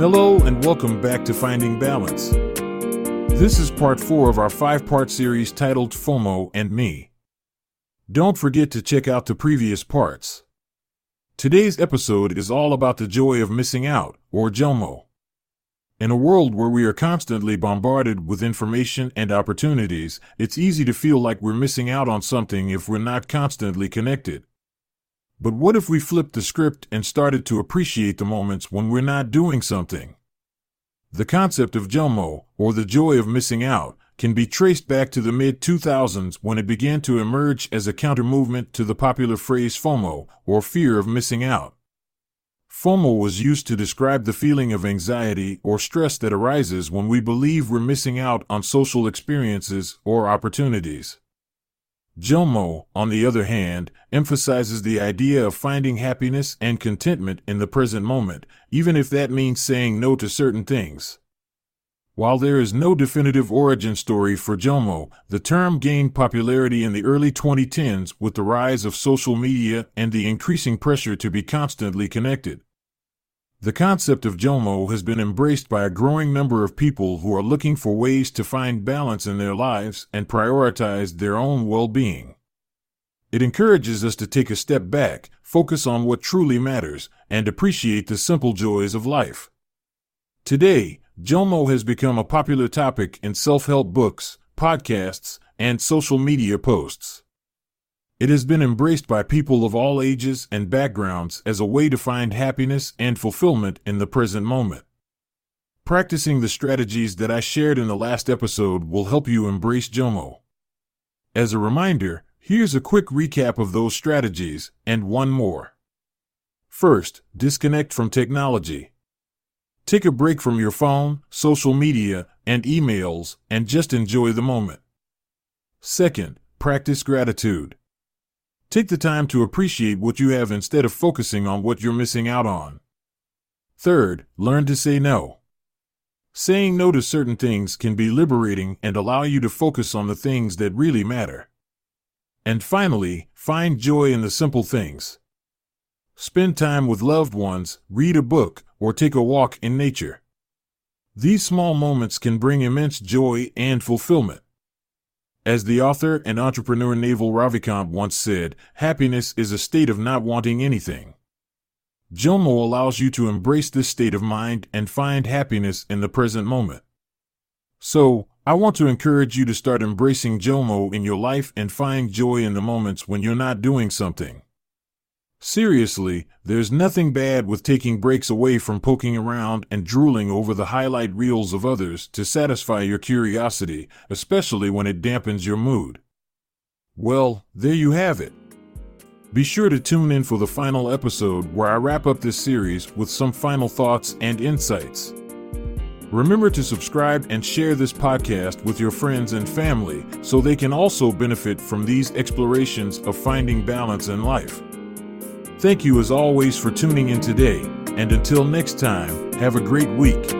Hello, and welcome back to Finding Balance. This is part four of our five part series titled FOMO and Me. Don't forget to check out the previous parts. Today's episode is all about the joy of missing out, or JOMO. In a world where we are constantly bombarded with information and opportunities, it's easy to feel like we're missing out on something if we're not constantly connected. But what if we flipped the script and started to appreciate the moments when we're not doing something? The concept of JOMO, or the joy of missing out, can be traced back to the mid 2000s when it began to emerge as a counter movement to the popular phrase FOMO, or fear of missing out. FOMO was used to describe the feeling of anxiety or stress that arises when we believe we're missing out on social experiences or opportunities. JOMO, on the other hand, emphasizes the idea of finding happiness and contentment in the present moment, even if that means saying no to certain things. While there is no definitive origin story for JOMO, the term gained popularity in the early 2010s with the rise of social media and the increasing pressure to be constantly connected. The concept of JOMO has been embraced by a growing number of people who are looking for ways to find balance in their lives and prioritize their own well being. It encourages us to take a step back, focus on what truly matters, and appreciate the simple joys of life. Today, JOMO has become a popular topic in self help books, podcasts, and social media posts. It has been embraced by people of all ages and backgrounds as a way to find happiness and fulfillment in the present moment. Practicing the strategies that I shared in the last episode will help you embrace JOMO. As a reminder, here's a quick recap of those strategies and one more. First, disconnect from technology. Take a break from your phone, social media, and emails, and just enjoy the moment. Second, practice gratitude. Take the time to appreciate what you have instead of focusing on what you're missing out on. Third, learn to say no. Saying no to certain things can be liberating and allow you to focus on the things that really matter. And finally, find joy in the simple things. Spend time with loved ones, read a book, or take a walk in nature. These small moments can bring immense joy and fulfillment. As the author and entrepreneur Naval Ravikant once said, happiness is a state of not wanting anything. JOMO allows you to embrace this state of mind and find happiness in the present moment. So, I want to encourage you to start embracing JOMO in your life and find joy in the moments when you're not doing something. Seriously, there's nothing bad with taking breaks away from poking around and drooling over the highlight reels of others to satisfy your curiosity, especially when it dampens your mood. Well, there you have it. Be sure to tune in for the final episode where I wrap up this series with some final thoughts and insights. Remember to subscribe and share this podcast with your friends and family so they can also benefit from these explorations of finding balance in life. Thank you as always for tuning in today, and until next time, have a great week.